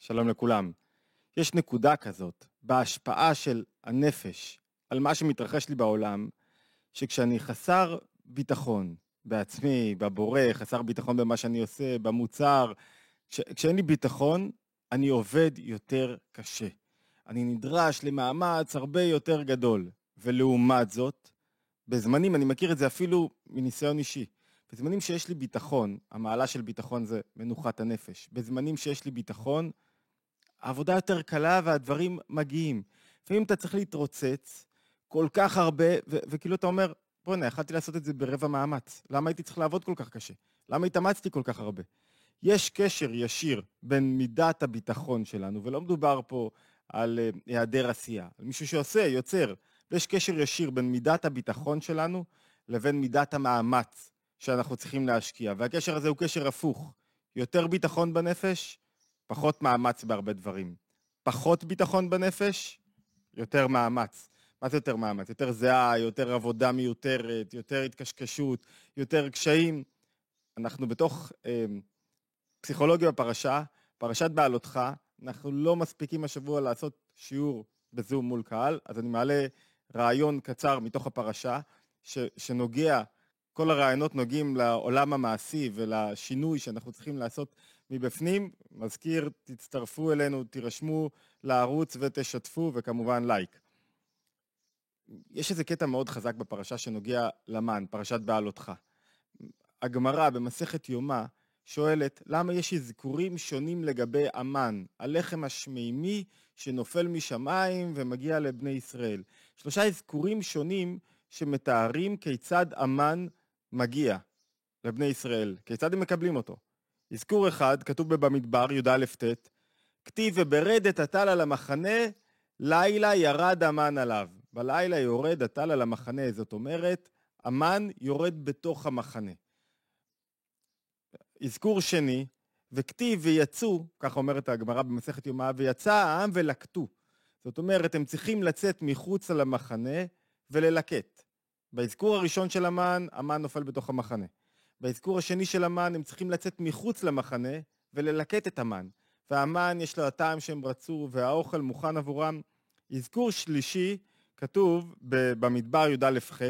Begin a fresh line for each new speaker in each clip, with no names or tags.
שלום לכולם. יש נקודה כזאת בהשפעה של הנפש על מה שמתרחש לי בעולם, שכשאני חסר ביטחון בעצמי, בבורא, חסר ביטחון במה שאני עושה, במוצר, כש, כשאין לי ביטחון, אני עובד יותר קשה. אני נדרש למאמץ הרבה יותר גדול. ולעומת זאת, בזמנים, אני מכיר את זה אפילו מניסיון אישי, בזמנים שיש לי ביטחון, המעלה של ביטחון זה מנוחת הנפש. בזמנים שיש לי ביטחון, העבודה יותר קלה והדברים מגיעים. לפעמים אתה צריך להתרוצץ כל כך הרבה, ו- וכאילו אתה אומר, בוא'נה, יכלתי לעשות את זה ברבע מאמץ. למה הייתי צריך לעבוד כל כך קשה? למה התאמצתי כל כך הרבה? יש קשר ישיר בין מידת הביטחון שלנו, ולא מדובר פה על uh, היעדר עשייה, על מישהו שעושה, יוצר, ויש קשר ישיר בין מידת הביטחון שלנו לבין מידת המאמץ שאנחנו צריכים להשקיע, והקשר הזה הוא קשר הפוך. יותר ביטחון בנפש, פחות מאמץ בהרבה דברים. פחות ביטחון בנפש, יותר מאמץ. מה זה יותר מאמץ? יותר זיעה, יותר עבודה מיותרת, יותר התקשקשות, יותר קשיים. אנחנו בתוך אה, פסיכולוגיה בפרשה, פרשת בעלותך, אנחנו לא מספיקים השבוע לעשות שיעור בזום מול קהל, אז אני מעלה רעיון קצר מתוך הפרשה, ש, שנוגע כל הרעיונות נוגעים לעולם המעשי ולשינוי שאנחנו צריכים לעשות מבפנים. מזכיר, תצטרפו אלינו, תירשמו לערוץ ותשתפו, וכמובן לייק. יש איזה קטע מאוד חזק בפרשה שנוגע למן, פרשת בעלותך. הגמרא במסכת יומא שואלת, למה יש אזכורים שונים לגבי המן, הלחם השמימי שנופל משמיים ומגיע לבני ישראל? שלושה אזכורים שונים שמתארים כיצד המן מגיע לבני ישראל, כיצד הם מקבלים אותו? אזכור אחד, כתוב במדבר, י"א-ט, כתיב וברד את הטל על המחנה, לילה ירד המן עליו. בלילה יורד הטל על המחנה, זאת אומרת, המן יורד בתוך המחנה. אזכור שני, וכתיב ויצאו, כך אומרת הגמרא במסכת יומא, ויצא העם ולקטו. זאת אומרת, הם צריכים לצאת מחוץ למחנה וללקט. באזכור הראשון של המן, המן נופל בתוך המחנה. באזכור השני של המן, הם צריכים לצאת מחוץ למחנה וללקט את המן. והמן, יש לו הטעם שהם רצו, והאוכל מוכן עבורם. אזכור שלישי, כתוב במדבר י"א-ח,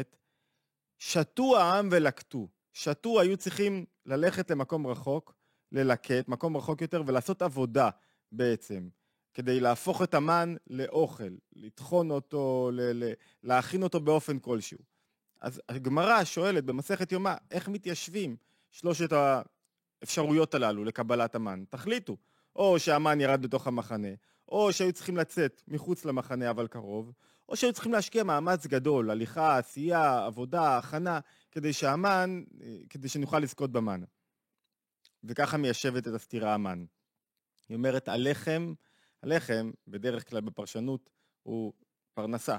שתו העם ולקטו. שתו, היו צריכים ללכת למקום רחוק, ללקט, מקום רחוק יותר, ולעשות עבודה בעצם. כדי להפוך את המן לאוכל, לטחון אותו, להכין אותו באופן כלשהו. אז הגמרא שואלת במסכת יומא, איך מתיישבים שלושת האפשרויות הללו לקבלת המן? תחליטו, או שהמן ירד בתוך המחנה, או שהיו צריכים לצאת מחוץ למחנה אבל קרוב, או שהיו צריכים להשקיע מאמץ גדול, הליכה, עשייה, עבודה, הכנה, כדי שהמן, כדי שנוכל לזכות במן. וככה מיישבת את הסתירה המן. היא אומרת, הלחם, הלחם, בדרך כלל בפרשנות, הוא פרנסה.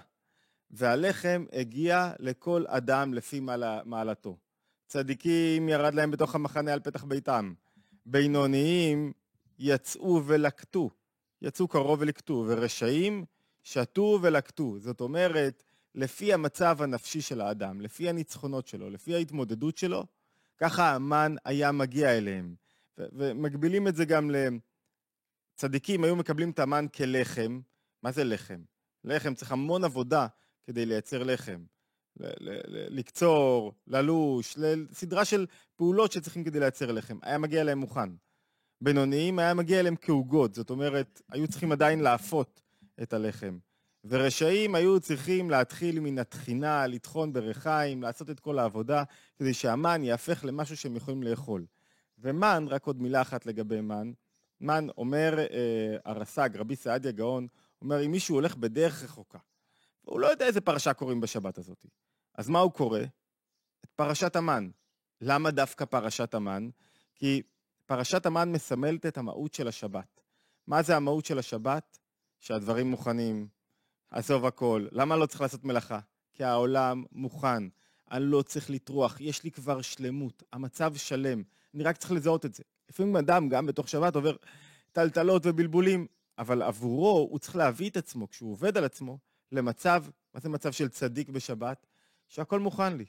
והלחם הגיע לכל אדם לפי מעלתו. צדיקים ירד להם בתוך המחנה על פתח ביתם. בינוניים יצאו ולקטו, יצאו קרוב ולקטו, ורשעים שתו ולקטו. זאת אומרת, לפי המצב הנפשי של האדם, לפי הניצחונות שלו, לפי ההתמודדות שלו, ככה המן היה מגיע אליהם. ומגבילים את זה גם לצדיקים, היו מקבלים את המן כלחם. מה זה לחם? לחם צריך המון עבודה כדי לייצר לחם. לקצור, ללוש, סדרה של פעולות שצריכים כדי לייצר לחם. היה מגיע להם מוכן. בינוניים היה מגיע אליהם כעוגות, זאת אומרת, היו צריכים עדיין לאפות את הלחם. ורשעים היו צריכים להתחיל מן התחינה, לטחון בריחיים, לעשות את כל העבודה, כדי שהמן יהפך למשהו שהם יכולים לאכול. ומן, רק עוד מילה אחת לגבי מן, מן אומר, אה, הרס"ג, רבי סעדיה גאון, אומר, אם מישהו הולך בדרך רחוקה, הוא לא יודע איזה פרשה קוראים בשבת הזאת. אז מה הוא קורא? את פרשת המן. למה דווקא פרשת המן? כי פרשת המן מסמלת את המהות של השבת. מה זה המהות של השבת? שהדברים מוכנים, עזוב הכל. למה לא צריך לעשות מלאכה? כי העולם מוכן. אני לא צריך לטרוח, יש לי כבר שלמות, המצב שלם. אני רק צריך לזהות את זה. לפעמים אדם, גם בתוך שבת, עובר טלטלות ובלבולים, אבל עבורו הוא צריך להביא את עצמו, כשהוא עובד על עצמו, למצב, מה זה מצב של צדיק בשבת? שהכל מוכן לי,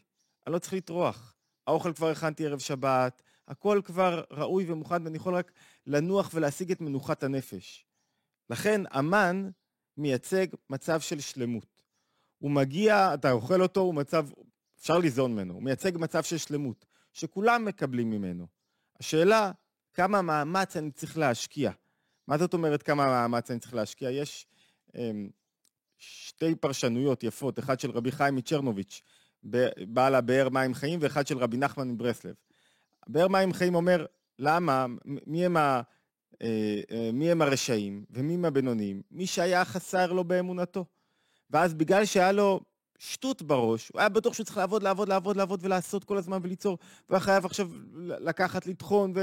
אני לא צריך לטרוח. האוכל כבר הכנתי ערב שבת, הכל כבר ראוי ומוכן ואני יכול רק לנוח ולהשיג את מנוחת הנפש. לכן המן מייצג מצב של שלמות. הוא מגיע, אתה אוכל אותו, הוא מצב, אפשר ליזון ממנו, הוא מייצג מצב של שלמות, שכולם מקבלים ממנו. השאלה, כמה מאמץ אני צריך להשקיע? מה זאת אומרת כמה מאמץ אני צריך להשקיע? יש אמ, שתי פרשנויות יפות, אחד של רבי חיים מצ'רנוביץ', בעל הבאר מים חיים, ואחד של רבי נחמן מברסלב. באר מים חיים אומר, למה, מי הם, ה, אה, אה, מי הם הרשעים ומי הם הבינוניים? מי שהיה חסר לו באמונתו. ואז בגלל שהיה לו שטות בראש, הוא היה בטוח שהוא צריך לעבוד, לעבוד, לעבוד, לעבוד ולעשות כל הזמן וליצור, והוא היה חייב עכשיו לקחת, לטחון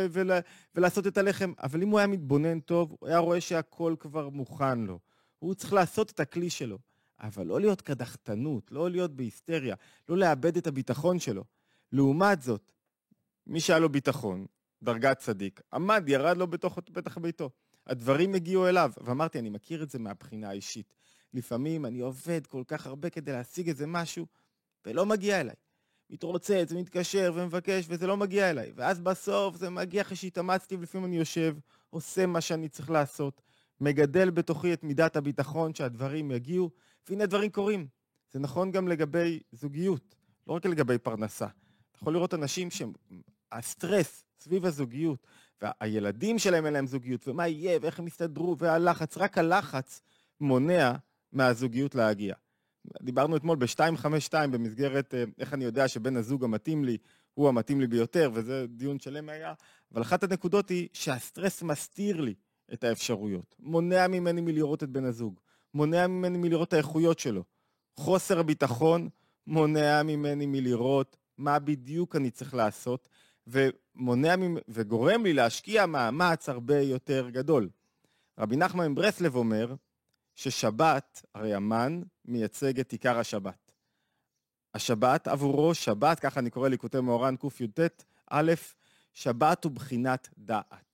ולעשות את הלחם. אבל אם הוא היה מתבונן טוב, הוא היה רואה שהכל כבר מוכן לו. הוא צריך לעשות את הכלי שלו. אבל לא להיות קדחתנות, לא להיות בהיסטריה, לא לאבד את הביטחון שלו. לעומת זאת, מי שהיה לו ביטחון, דרגת צדיק, עמד, ירד לו בתוך פתח ביתו. הדברים הגיעו אליו, ואמרתי, אני מכיר את זה מהבחינה האישית. לפעמים אני עובד כל כך הרבה כדי להשיג איזה משהו, ולא מגיע אליי. מתרוצץ ומתקשר ומבקש, וזה לא מגיע אליי. ואז בסוף זה מגיע אחרי שהתאמצתי, ולפעמים אני יושב, עושה מה שאני צריך לעשות, מגדל בתוכי את מידת הביטחון שהדברים יגיעו, והנה הדברים קורים. זה נכון גם לגבי זוגיות, לא רק לגבי פרנסה. אתה יכול לראות אנשים שהסטרס סביב הזוגיות, והילדים שלהם אין להם זוגיות, ומה יהיה, ואיך הם יסתדרו, והלחץ, רק הלחץ מונע מהזוגיות להגיע. דיברנו אתמול ב-252 במסגרת אה, איך אני יודע שבן הזוג המתאים לי הוא המתאים לי ביותר, וזה דיון שלם היה, אבל אחת הנקודות היא שהסטרס מסתיר לי את האפשרויות, מונע ממני מלראות את בן הזוג, מונע ממני מלראות את האיכויות שלו. חוסר הביטחון מונע ממני מלראות מה בדיוק אני צריך לעשות, ומונע וגורם לי להשקיע מאמץ הרבה יותר גדול. רבי נחמן מברסלב אומר ששבת, הרי המן מייצג את עיקר השבת. השבת עבורו, שבת, ככה אני קורא ליקוטי מאורן קי"ט, א', שבת הוא בחינת דעת.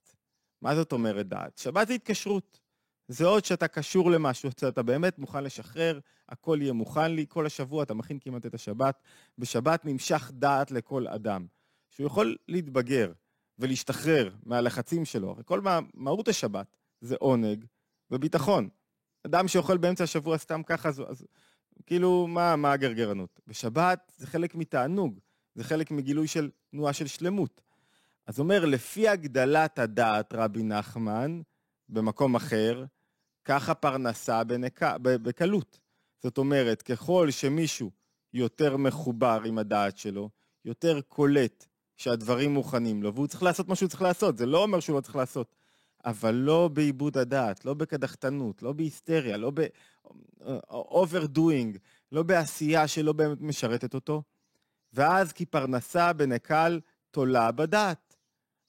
מה זאת אומרת דעת? שבת זה התקשרות. זה עוד שאתה קשור למשהו, שאתה באמת מוכן לשחרר, הכל יהיה מוכן לי, כל השבוע אתה מכין כמעט את השבת. בשבת נמשך דעת לכל אדם. שהוא יכול להתבגר ולהשתחרר מהלחצים שלו. הרי כל מה, מהות השבת זה עונג וביטחון. אדם שאוכל באמצע השבוע סתם ככה, אז, אז כאילו, מה, מה הגרגרנות? בשבת זה חלק מתענוג, זה חלק מגילוי של תנועה של שלמות. אז אומר, לפי הגדלת הדעת רבי נחמן, במקום אחר, ככה פרנסה בנק... בקלות. זאת אומרת, ככל שמישהו יותר מחובר עם הדעת שלו, יותר קולט שהדברים מוכנים לו, והוא צריך לעשות מה שהוא צריך לעשות, זה לא אומר שהוא לא צריך לעשות, אבל לא בעיבוד הדעת, לא בקדחתנות, לא בהיסטריה, לא ב-overdoing, לא בעשייה שלא באמת משרתת אותו, ואז כי פרנסה בנקל תולה בדעת.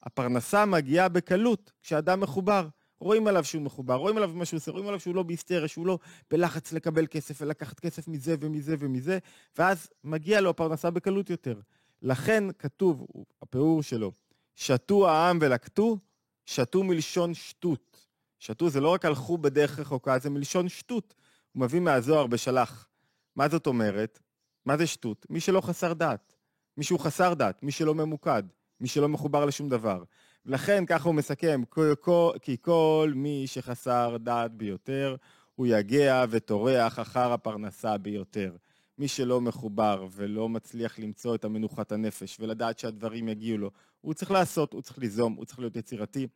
הפרנסה מגיעה בקלות כשאדם מחובר. רואים עליו שהוא מחובר, רואים עליו מה שהוא עושה, רואים עליו שהוא לא בהיסטריה, שהוא לא בלחץ לקבל כסף ולקחת כסף מזה ומזה ומזה, ואז מגיע לו הפרנסה בקלות יותר. לכן כתוב, הפיאור שלו, שתו העם ולקטו, שתו מלשון שטות. שתו זה לא רק הלכו בדרך רחוקה, זה מלשון שטות. הוא מביא מהזוהר בשלח. מה זאת אומרת? מה זה שטות? מי שלא חסר דעת. מי שהוא חסר דעת, מי שלא ממוקד, מי שלא מחובר לשום דבר. לכן ככה הוא מסכם, כי כל מי שחסר דעת ביותר, הוא יגע וטורח אחר הפרנסה ביותר. מי שלא מחובר ולא מצליח למצוא את המנוחת הנפש ולדעת שהדברים יגיעו לו, הוא צריך לעשות, הוא צריך ליזום, הוא צריך להיות יצירתי,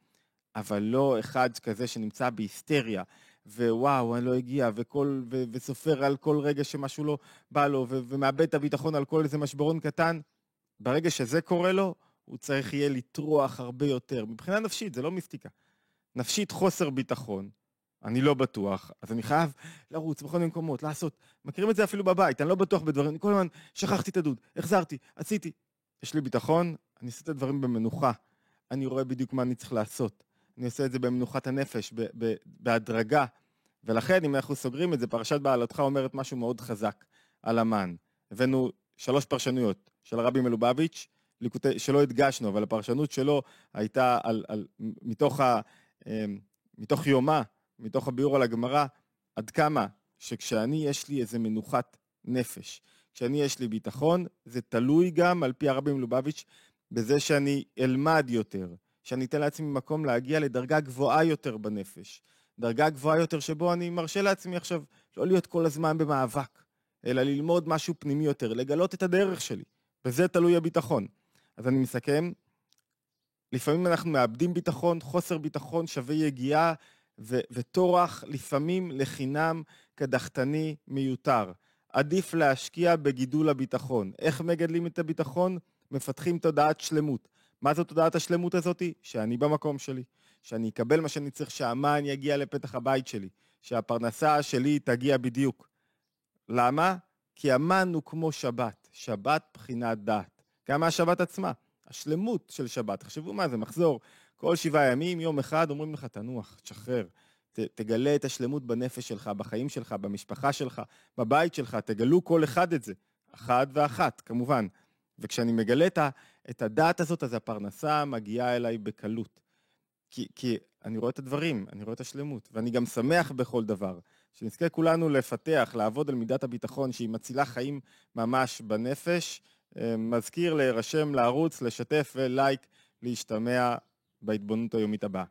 אבל לא אחד כזה שנמצא בהיסטריה, ווואו, אני לא הגיע, וכל, ו, וסופר על כל רגע שמשהו לא בא לו, ו, ומאבד את הביטחון על כל איזה משברון קטן. ברגע שזה קורה לו, הוא צריך יהיה לטרוח הרבה יותר. מבחינה נפשית, זה לא מיסטיקה. נפשית חוסר ביטחון, אני לא בטוח, אז אני חייב לרוץ בכל מיני מקומות, לעשות. מכירים את זה אפילו בבית, אני לא בטוח בדברים, אני כל הזמן שכחתי את הדוד, החזרתי, עשיתי. יש לי ביטחון, אני עושה את הדברים במנוחה. אני רואה בדיוק מה אני צריך לעשות. אני עושה את זה במנוחת הנפש, ב- ב- בהדרגה. ולכן, אם אנחנו סוגרים את זה, פרשת בעלותך אומרת משהו מאוד חזק על המן. הבאנו שלוש פרשנויות של הרבי מלובביץ', ליקוטי, שלא הדגשנו, אבל הפרשנות שלו הייתה על, על, מתוך, ה, אמ, מתוך יומה מתוך הביאור על הגמרא, עד כמה שכשאני יש לי איזה מנוחת נפש, כשאני יש לי ביטחון, זה תלוי גם, על פי הרבי מלובביץ', בזה שאני אלמד יותר, שאני אתן לעצמי מקום להגיע לדרגה גבוהה יותר בנפש. דרגה גבוהה יותר שבו אני מרשה לעצמי עכשיו לא להיות כל הזמן במאבק, אלא ללמוד משהו פנימי יותר, לגלות את הדרך שלי. בזה תלוי הביטחון. אז אני מסכם, לפעמים אנחנו מאבדים ביטחון, חוסר ביטחון שווה יגיעה ו- וטורח, לפעמים לחינם, קדחתני, מיותר. עדיף להשקיע בגידול הביטחון. איך מגדלים את הביטחון? מפתחים תודעת שלמות. מה זו תודעת השלמות הזאתי? שאני במקום שלי, שאני אקבל מה שאני צריך, שהמן יגיע לפתח הבית שלי, שהפרנסה שלי תגיע בדיוק. למה? כי המן הוא כמו שבת, שבת בחינת דעת. גם מהשבת עצמה, השלמות של שבת. תחשבו מה זה, מחזור. כל שבעה ימים, יום אחד, אומרים לך, תנוח, תשחרר. ת, תגלה את השלמות בנפש שלך, בחיים שלך, במשפחה שלך, בבית שלך, תגלו כל אחד את זה. אחת ואחת, כמובן. וכשאני מגלה את, את הדעת הזאת, אז הפרנסה מגיעה אליי בקלות. כי, כי אני רואה את הדברים, אני רואה את השלמות, ואני גם שמח בכל דבר. שנזכה כולנו לפתח, לעבוד על מידת הביטחון שהיא מצילה חיים ממש בנפש. אה, מזכיר להירשם לערוץ, לשתף ולייק, להשתמע בהתבוננות היומית הבאה.